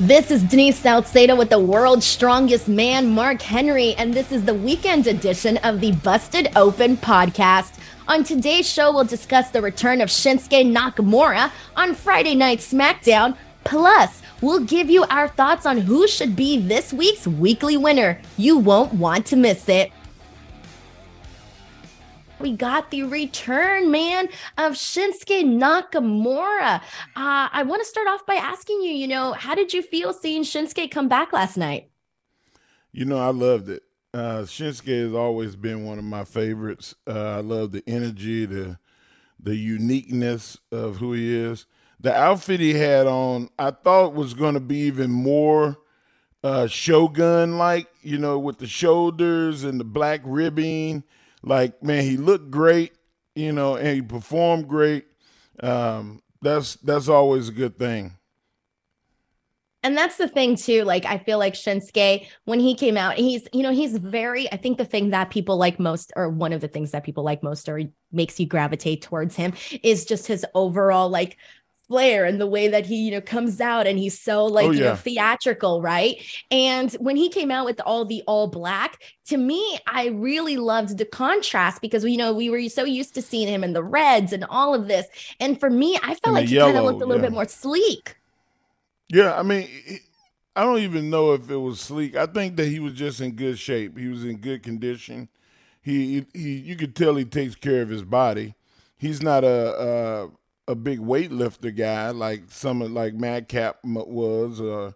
This is Denise Salcedo with the world's strongest man, Mark Henry, and this is the weekend edition of the Busted Open podcast. On today's show, we'll discuss the return of Shinsuke Nakamura on Friday Night SmackDown. Plus, we'll give you our thoughts on who should be this week's weekly winner. You won't want to miss it. We got the return, man, of Shinsuke Nakamura. Uh, I want to start off by asking you, you know, how did you feel seeing Shinsuke come back last night? You know, I loved it. Uh, Shinsuke has always been one of my favorites. Uh, I love the energy, the the uniqueness of who he is. The outfit he had on, I thought was going to be even more uh, Shogun like, you know, with the shoulders and the black ribbing. Like, man, he looked great, you know, and he performed great. Um, that's that's always a good thing. And that's the thing too. Like I feel like Shinsuke when he came out, he's you know he's very. I think the thing that people like most, or one of the things that people like most, or makes you gravitate towards him, is just his overall like flair and the way that he you know comes out and he's so like oh, yeah. you know theatrical right and when he came out with all the all black to me i really loved the contrast because you know we were so used to seeing him in the reds and all of this and for me i felt and like he kind of looked a little yeah. bit more sleek yeah, I mean, I don't even know if it was sleek. I think that he was just in good shape. He was in good condition. He, he you could tell he takes care of his body. He's not a a, big weightlifter guy like some of like Madcap was, or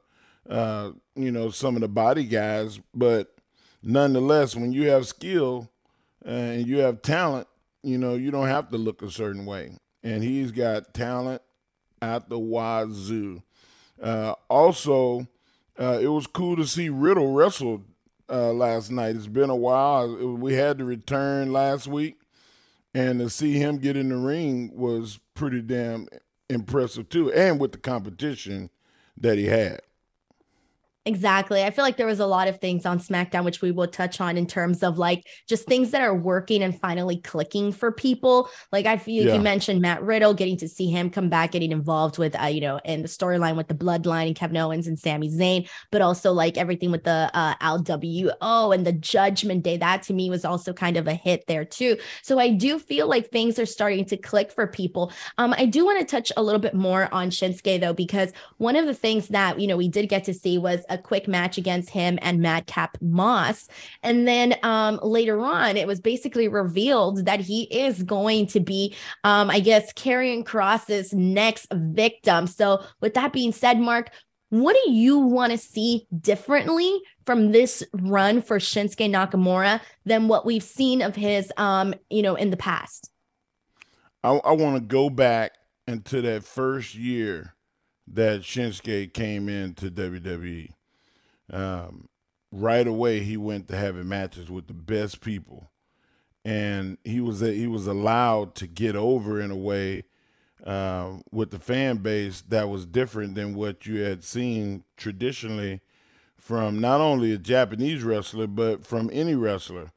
uh, you know, some of the body guys. But nonetheless, when you have skill and you have talent, you know, you don't have to look a certain way. And he's got talent at the wazoo. Uh, also, uh, it was cool to see Riddle wrestle uh, last night. It's been a while. We had to return last week, and to see him get in the ring was pretty damn impressive too, and with the competition that he had. Exactly. I feel like there was a lot of things on SmackDown, which we will touch on in terms of like just things that are working and finally clicking for people. Like I feel yeah. you mentioned Matt Riddle, getting to see him come back, getting involved with, uh, you know, in the storyline with the bloodline and Kevin Owens and Sami Zayn, but also like everything with the uh, LWO and the Judgment Day. That to me was also kind of a hit there too. So I do feel like things are starting to click for people. Um, I do want to touch a little bit more on Shinsuke though, because one of the things that, you know, we did get to see was a quick match against him and Madcap Moss. And then um, later on, it was basically revealed that he is going to be, um, I guess, Karrion Kross's next victim. So, with that being said, Mark, what do you want to see differently from this run for Shinsuke Nakamura than what we've seen of his, um, you know, in the past? I, I want to go back into that first year that Shinsuke came into WWE um, right away he went to having matches with the best people, and he was he was allowed to get over in a way uh, with the fan base that was different than what you had seen traditionally from not only a Japanese wrestler but from any wrestler.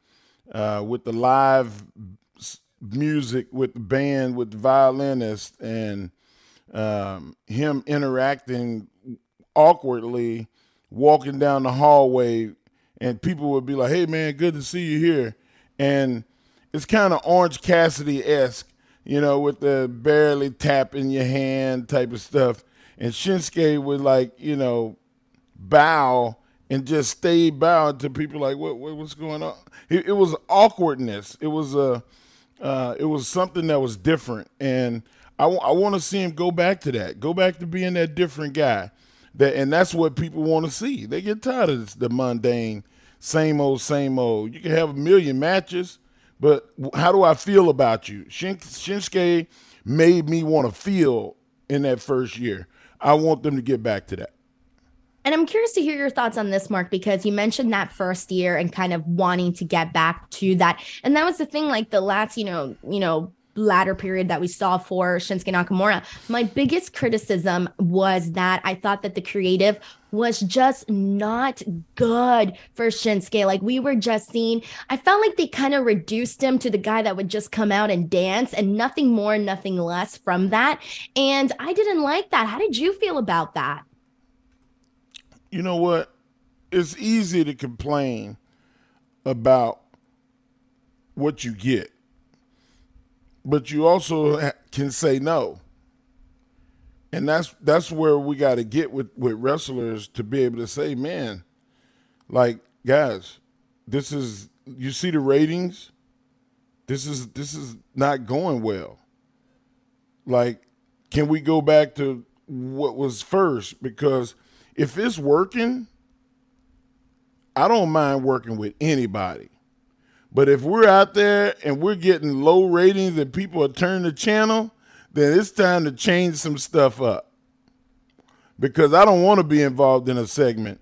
Uh, with the live music with the band with the violinist and um, him interacting awkwardly, walking down the hallway, and people would be like, "Hey, man, good to see you here," and it's kind of Orange Cassidy esque, you know, with the barely tapping your hand type of stuff. And Shinsuke would like, you know, bow and just stay bowed to people like, what, what what's going on? It, it was awkwardness. It was a, uh, it was something that was different, and I, w- I want to see him go back to that, go back to being that different guy. That and that's what people want to see. They get tired of this, the mundane, same old, same old. You can have a million matches, but how do I feel about you? Shin- Shinsuke made me want to feel in that first year. I want them to get back to that. And I'm curious to hear your thoughts on this, Mark, because you mentioned that first year and kind of wanting to get back to that. And that was the thing, like the last, you know, you know, latter period that we saw for Shinsuke Nakamura. My biggest criticism was that I thought that the creative was just not good for Shinsuke. Like we were just seeing, I felt like they kind of reduced him to the guy that would just come out and dance and nothing more, nothing less from that. And I didn't like that. How did you feel about that? You know what? It's easy to complain about what you get, but you also can say no. And that's that's where we got to get with with wrestlers to be able to say, man, like guys, this is you see the ratings. This is this is not going well. Like, can we go back to what was first? Because if it's working, I don't mind working with anybody. But if we're out there and we're getting low ratings and people are turning the channel, then it's time to change some stuff up. Because I don't want to be involved in a segment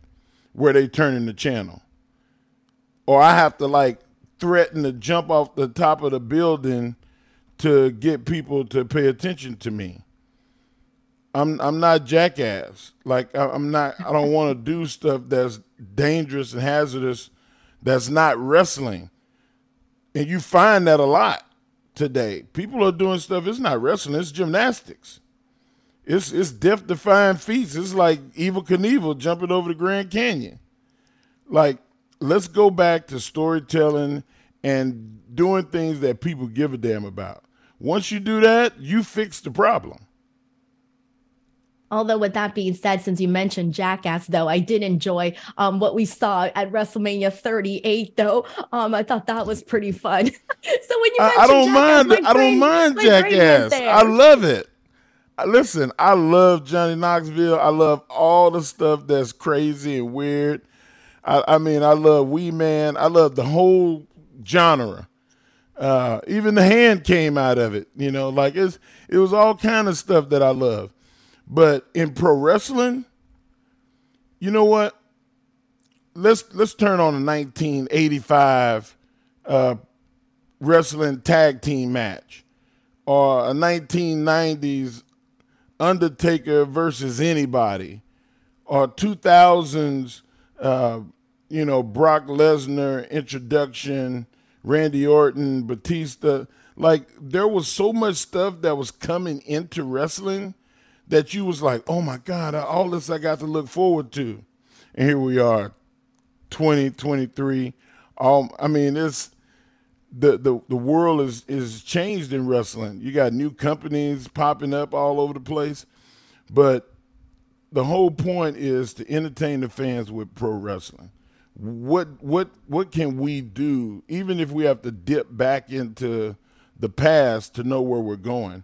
where they turning the channel. Or I have to like threaten to jump off the top of the building to get people to pay attention to me. I'm I'm not jackass. Like I'm not. I don't want to do stuff that's dangerous and hazardous. That's not wrestling. And you find that a lot today. People are doing stuff. It's not wrestling. It's gymnastics. It's it's death defying feats. It's like Evel Knievel jumping over the Grand Canyon. Like let's go back to storytelling and doing things that people give a damn about. Once you do that, you fix the problem. Although, with that being said, since you mentioned Jackass, though, I did enjoy um, what we saw at WrestleMania 38. Though um, I thought that was pretty fun. so when you I, I don't Jackass, mind, I don't mind Jackass. I love it. Listen, I love Johnny Knoxville. I love all the stuff that's crazy and weird. I, I mean, I love Wee Man. I love the whole genre. Uh, even the hand came out of it. You know, like it's it was all kind of stuff that I love. But in pro wrestling, you know what? Let's let's turn on a 1985 uh, wrestling tag team match or a 1990s Undertaker versus anybody or 2000s uh, you know Brock Lesnar introduction, Randy Orton, Batista. Like there was so much stuff that was coming into wrestling that you was like, oh my God, all this I got to look forward to. And here we are, 2023. Um, I mean, it's the, the the world is is changed in wrestling. You got new companies popping up all over the place, but the whole point is to entertain the fans with pro wrestling. What what what can we do, even if we have to dip back into the past to know where we're going?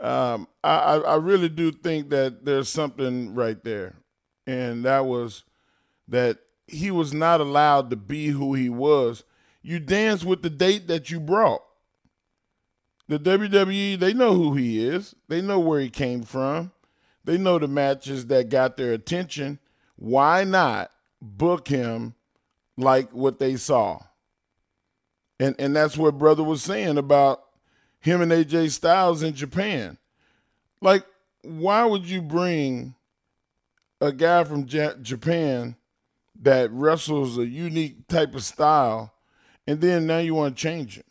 Um, I, I really do think that there's something right there, and that was that he was not allowed to be who he was. You dance with the date that you brought. The WWE, they know who he is. They know where he came from. They know the matches that got their attention. Why not book him like what they saw? And and that's what brother was saying about him and AJ Styles in Japan. Like, why would you bring a guy from Japan that wrestles a unique type of style and then now you want to change it?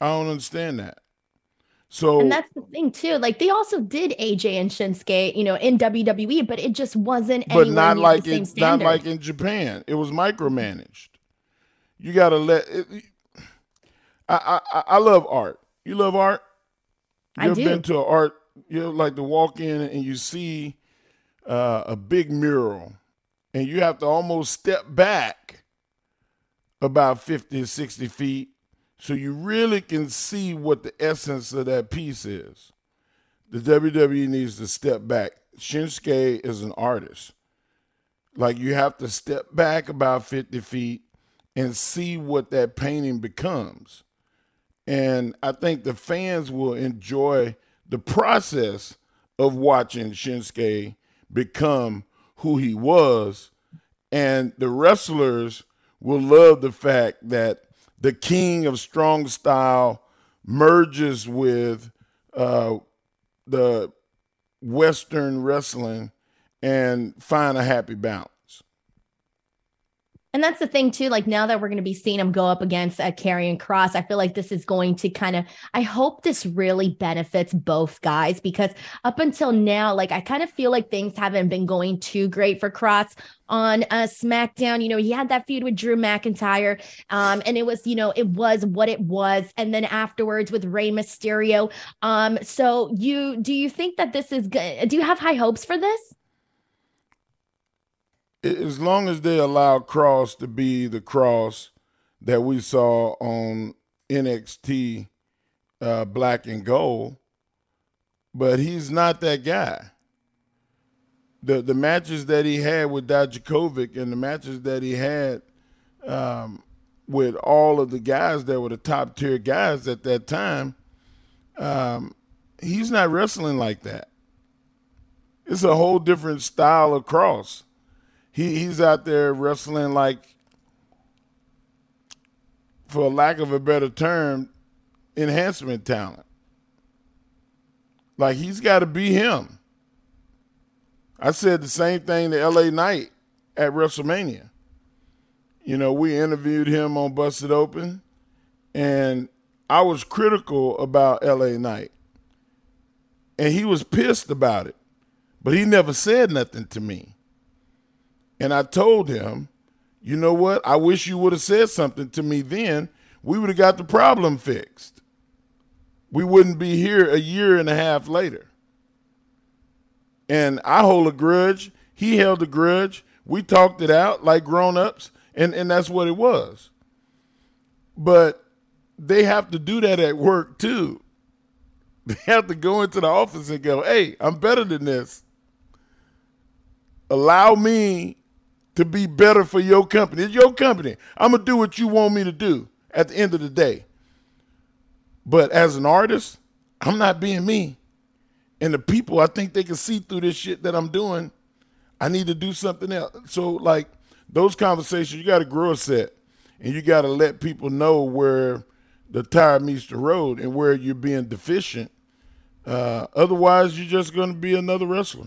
I don't understand that. So and that's the thing too. Like they also did AJ and Shinsuke, you know, in WWE, but it just wasn't. But not like in not like in Japan. It was micromanaged. You got to let. It, I, I I love art. You love art. You I ever do. been to an art? You know, like to walk in and you see uh, a big mural, and you have to almost step back about 50 or 60 feet so you really can see what the essence of that piece is. The WWE needs to step back. Shinsuke is an artist. Like you have to step back about 50 feet and see what that painting becomes. And I think the fans will enjoy the process of watching Shinsuke become who he was. And the wrestlers will love the fact that the king of strong style merges with uh, the Western wrestling and find a happy balance. And that's the thing too. Like now that we're going to be seeing him go up against uh, Karrion Kross, I feel like this is going to kind of. I hope this really benefits both guys because up until now, like I kind of feel like things haven't been going too great for Kross on uh, SmackDown. You know, he had that feud with Drew McIntyre, um, and it was, you know, it was what it was. And then afterwards with Rey Mysterio. Um, so you do you think that this is good? Do you have high hopes for this? As long as they allow Kross to be the Kross that we saw on NXT uh, Black and Gold, but he's not that guy. The the matches that he had with Dijakovic and the matches that he had um, with all of the guys that were the top tier guys at that time, um, he's not wrestling like that. It's a whole different style of Kross he he's out there wrestling like, for lack of a better term, enhancement talent. Like he's got to be him. I said the same thing to LA Knight at WrestleMania. You know, we interviewed him on Busted Open, and I was critical about LA Knight. And he was pissed about it, but he never said nothing to me. And I told him, you know what? I wish you would have said something to me then. We would have got the problem fixed. We wouldn't be here a year and a half later. And I hold a grudge. He held a grudge. We talked it out like grown ups, and, and that's what it was. But they have to do that at work too. They have to go into the office and go, hey, I'm better than this. Allow me to be better for your company. It's your company. I'm going to do what you want me to do at the end of the day. But as an artist, I'm not being me. And the people, I think they can see through this shit that I'm doing. I need to do something else. So, like, those conversations, you got to grow a set and you got to let people know where the tire meets the road and where you're being deficient. Uh, otherwise, you're just going to be another wrestler.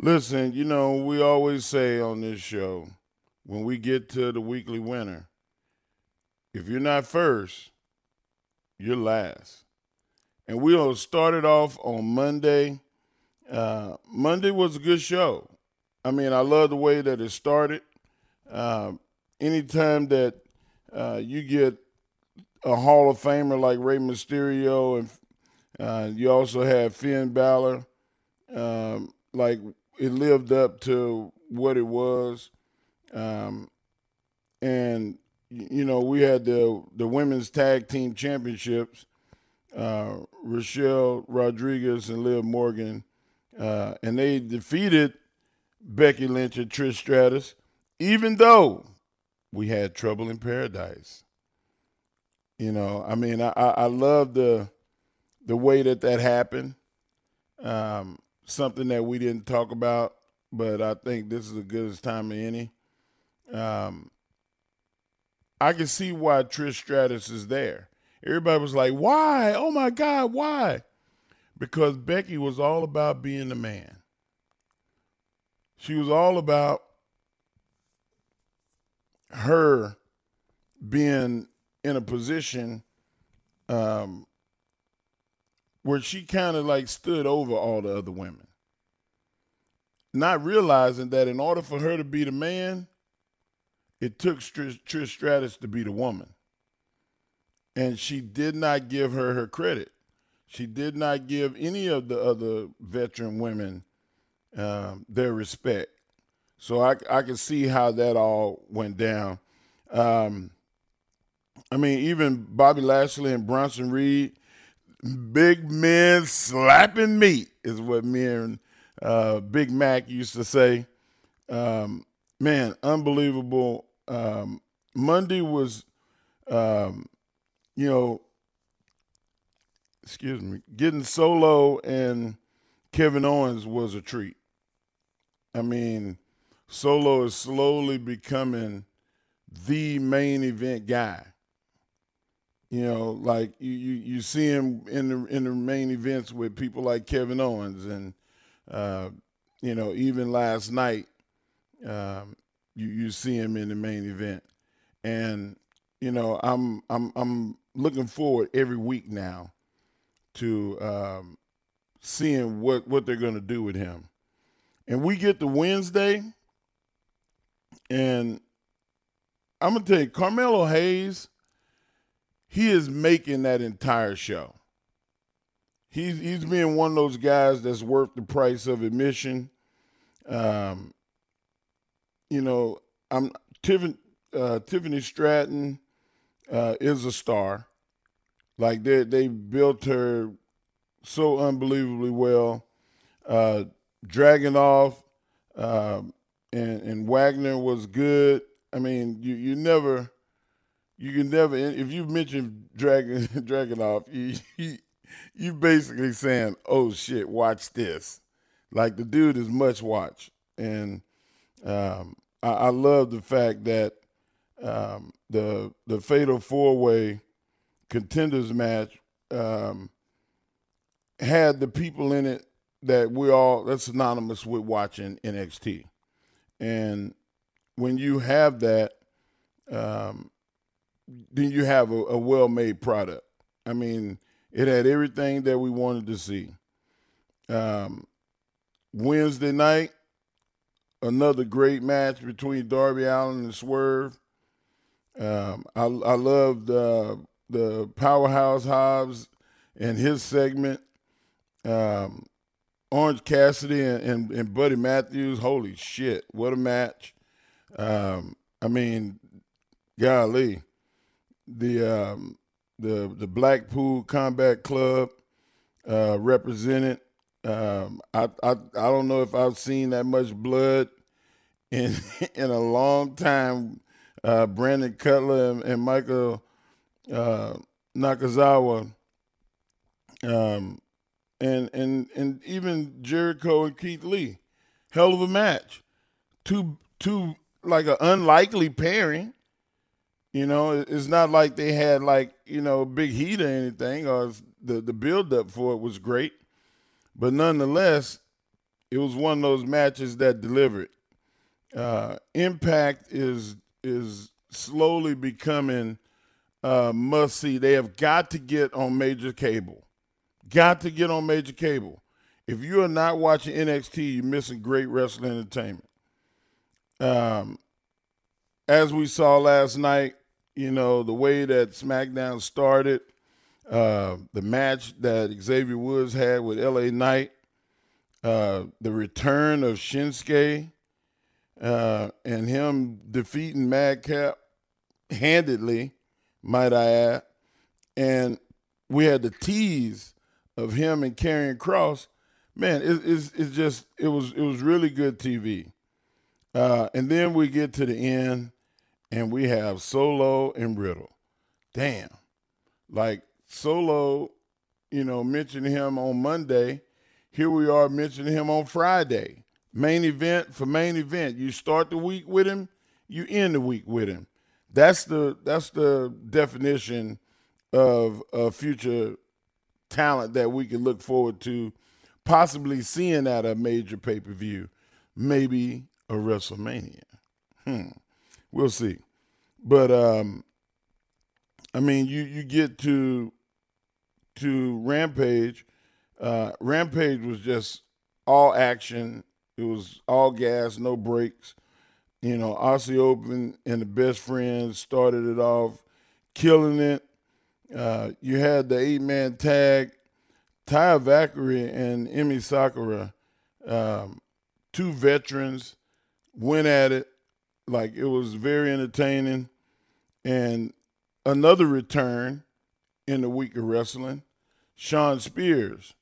Listen, you know, we always say on this show, when we get to the weekly winner, if you're not first, you're last. And we'll start it off on Monday. Uh, Monday was a good show. I mean, I love the way that it started. Uh, anytime that uh, you get a Hall of Famer like Rey Mysterio, and uh, you also have Finn Balor, um, like it lived up to what it was. Um, and you know, we had the the women's tag team championships. Uh, Raquel Rodriguez and Liv Morgan, uh, and they defeated Becky Lynch and Trish Stratus, even though we had trouble in paradise. You know, I mean, I, I love the the way that that happened. Um, something that we didn't talk about, but I think this is as good as time as any. Um, I can see why Trish Stratus is there. Everybody was like, why? Oh my God, why? Because Becky was all about being the man. She was all about her being in a position um, where she kind of like stood over all the other women. Not realizing that in order for her to be the man, it took Trish, Stratus to be the woman. And she did not give her her credit. She did not give any of the other veteran women um, their respect. So I, I can see how that all went down. Um, I mean, even Bobby Lashley and Bronson Reed, big men slapping meat is what me and uh, Big Mac used to say. Um, man, unbelievable. Um, Monday was, um, you know, excuse me, getting Solo and Kevin Owens was a treat. I mean, Solo is slowly becoming the main event guy. You know, like you, you, you see him in the in the main events with people like Kevin Owens and uh, you know, even last night, um, you you see him in the main event. And, you know, I'm I'm I'm looking forward every week now to um, seeing what, what they're gonna do with him. And we get to Wednesday, and I'm gonna tell you, Carmelo Hayes, he is making that entire show. He's he's being one of those guys that's worth the price of admission. Um, you know, I'm Tiffany uh, Tiffany Stratton uh, is a star. Like they they built her so unbelievably well. Uh, Dragunov um, and and Wagner was good. I mean, you you never you can never if you mention Dragon Dragunov, you, you you basically saying, "Oh shit, watch this." Like the dude is much watch, and um, I, I, love the fact that um, the the fatal four way contenders match um, had the people in it that we all that's synonymous with watching NXT, and when you have that, um, then you have a, a well made product. I mean, it had everything that we wanted to see. Um, Wednesday night, another great match between Darby Allin and Swerve. Um, I, I loved uh, the Powerhouse Hobbs and his segment. Um, Orange Cassidy and, and, and, Buddy Matthews, holy shit, what a match. Um, I mean, golly, the um, the the Blackpool Combat Club uh, represented. Um, I, I I don't know if I've seen that much blood in in a long time. Uh, Brandon Cutler and, and Michael uh, Nakazawa, um, and and and even Jericho and Keith Lee, hell of a match. Two two like an unlikely pairing. You know, it's not like they had like you know big heat or anything, or the the build up for it was great, but nonetheless, it was one of those matches that delivered. Uh, Impact is is slowly becoming uh, must see. They have got to get on major cable. Got to get on major cable. If you are not watching NXT, you're missing great wrestling entertainment. Um, as we saw last night, you know, the way that SmackDown started, uh, the match that Xavier Woods had with LA Knight, uh, the return of Shinsuke, uh, and him defeating Madcap handedly, might I add. And we had the tease of him and Karrion Kross. Man, it, it's, it's just it was it was really good TV. Uh, and then we get to the end and we have Solo and Riddle. Damn. Like Solo, you know, mentioned him on Monday. Here we are mentioning him on Friday. Main event for main event. You start the week with him, you end the week with him. That's the that's the definition of a future talent that we can look forward to possibly seeing at a major pay-per-view, maybe a WrestleMania. Hmm we'll see. But um, I mean, you you get to to Rampage. Uh, Rampage was just all action. It was all gas, no brakes. You know, Aussie Open and the best friends started it off, killing it. Uh, you had the eight man tag, Taya Valkyrie and Emi Sakura, um, two veterans, went at it. Like it was very entertaining. And another return in the week of wrestling, Shawn Spears.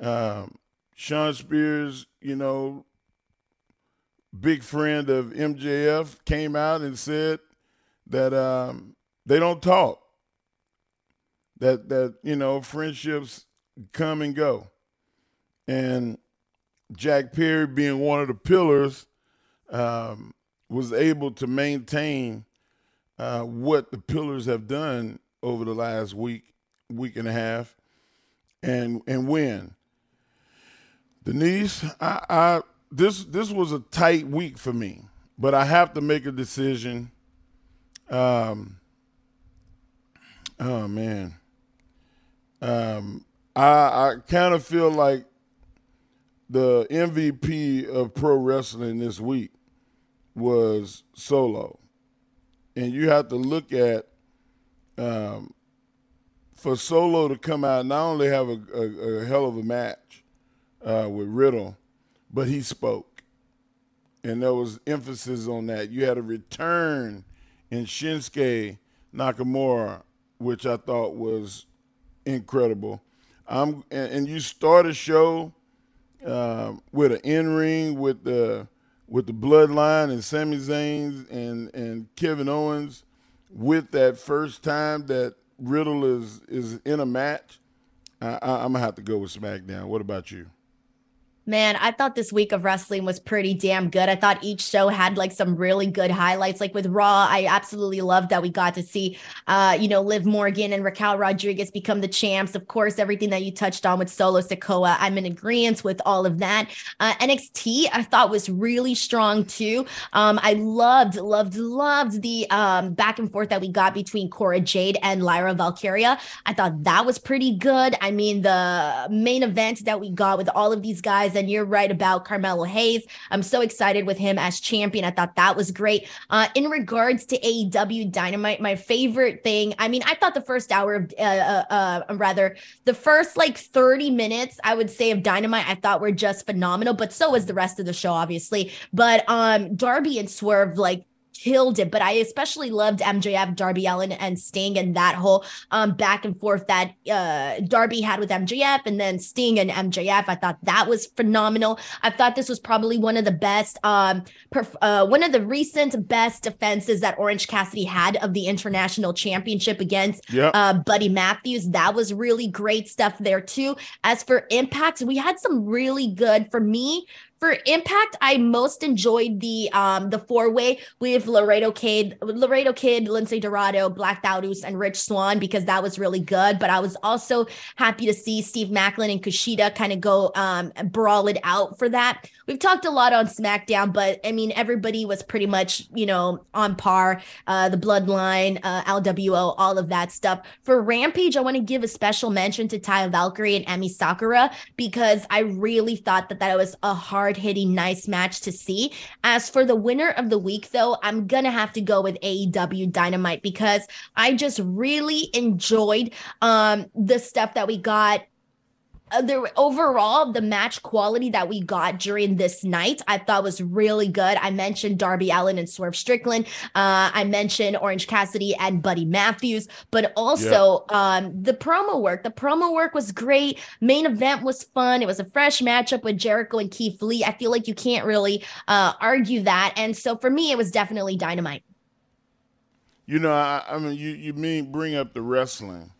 Um, Shawn Spears, you know, big friend of MJF, came out and said that um, they don't talk. That that you know friendships come and go, and Jack Perry, being one of the pillars, um, was able to maintain uh, what the pillars have done over the last week, week and a half, and and win. Denise, I, I this this was a tight week for me, but I have to make a decision. Um, oh man, um, I I kind of feel like the MVP of pro wrestling this week was Solo, and you have to look at um, for Solo to come out not only have a, a, a hell of a match uh, with Riddle but he spoke. And there was emphasis on that. You had a return in Shinsuke Nakamura, which I thought was incredible. I'm and, and you start a show uh, with an in ring with the with the bloodline and Sami Zayn and and Kevin Owens with that first time that Riddle is is in a match. I, I, I'm gonna have to go with SmackDown. What about you? Man, I thought this week of wrestling was pretty damn good. I thought each show had like some really good highlights. Like with Raw, I absolutely loved that we got to see, uh, you know, Liv Morgan and Raquel Rodriguez become the champs. Of course, everything that you touched on with Solo Sikoa, I'm in agreement with all of that. Uh, NXT, I thought was really strong too. Um, I loved, loved, loved the um, back and forth that we got between Cora Jade and Lyra Valkyria. I thought that was pretty good. I mean, the main event that we got with all of these guys and you're right about Carmelo Hayes. I'm so excited with him as champion. I thought that was great. Uh, in regards to AEW Dynamite, my favorite thing, I mean, I thought the first hour of, uh, uh, uh, rather, the first like 30 minutes, I would say, of Dynamite, I thought were just phenomenal, but so was the rest of the show, obviously. But um, Darby and Swerve, like, killed it. But I especially loved MJF, Darby Allin, and Sting, and that whole um, back and forth that uh, Darby had with MJF, and then Sting and MJF. I thought that was phenomenal. I thought this was probably one of the best, um, perf- uh, one of the recent best defenses that Orange Cassidy had of the international championship against yep. uh, Buddy Matthews. That was really great stuff there too. As for Impact, we had some really good for me for Impact, I most enjoyed the um the four way with Laredo Kid, Laredo Kid, Lince Dorado, Black Taurus, and Rich Swann because that was really good. But I was also happy to see Steve Maclin and Kushida kind of go um brawl it out for that. We've talked a lot on SmackDown, but I mean everybody was pretty much you know on par. Uh, the Bloodline, uh, LWO, all of that stuff. For Rampage, I want to give a special mention to Taya Valkyrie and Emi Sakura because I really thought that that was a hard hard hitting, nice match to see. As for the winner of the week, though, I'm going to have to go with AEW Dynamite because I just really enjoyed um, the stuff that we got the overall the match quality that we got during this night i thought was really good. I mentioned darby allin and swerve strickland. Uh, i mentioned orange cassidy and buddy matthews but also yeah. um, the promo work. The promo work was great. Main event was fun. It was a fresh matchup with jericho and keith lee. I feel like you can't really uh, argue that. And so for me it was definitely dynamite. You know i, I mean you, you mean bring up the wrestling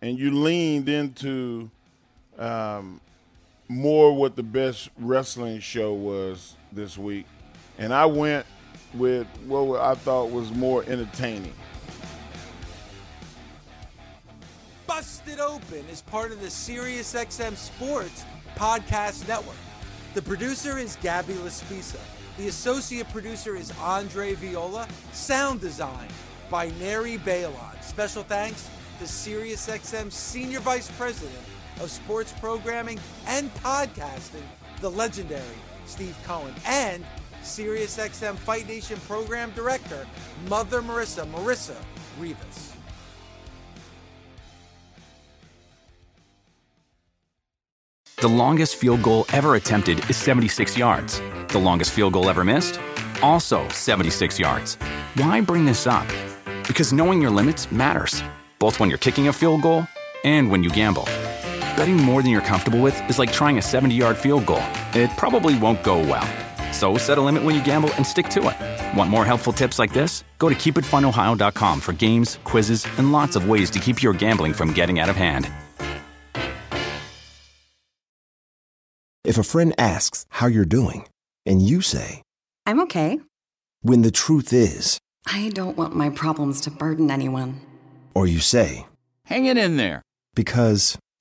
and you leaned into um, more what the best wrestling show was this week, and I went with what I thought was more entertaining. Busted Open is part of the SiriusXM Sports Podcast Network. The producer is Gabby Laspisa. The associate producer is Andre Viola. Sound design by Neri Balon. Special thanks to SiriusXM Senior Vice President of sports programming and podcasting, the legendary Steve Cohen, and SiriusXM Fight Nation program director, Mother Marissa, Marissa Rivas. The longest field goal ever attempted is 76 yards. The longest field goal ever missed? Also 76 yards. Why bring this up? Because knowing your limits matters, both when you're kicking a field goal and when you gamble. Betting more than you're comfortable with is like trying a 70 yard field goal. It probably won't go well. So set a limit when you gamble and stick to it. Want more helpful tips like this? Go to keepitfunohio.com for games, quizzes, and lots of ways to keep your gambling from getting out of hand. If a friend asks how you're doing, and you say, I'm okay. When the truth is, I don't want my problems to burden anyone. Or you say, Hang it in there. Because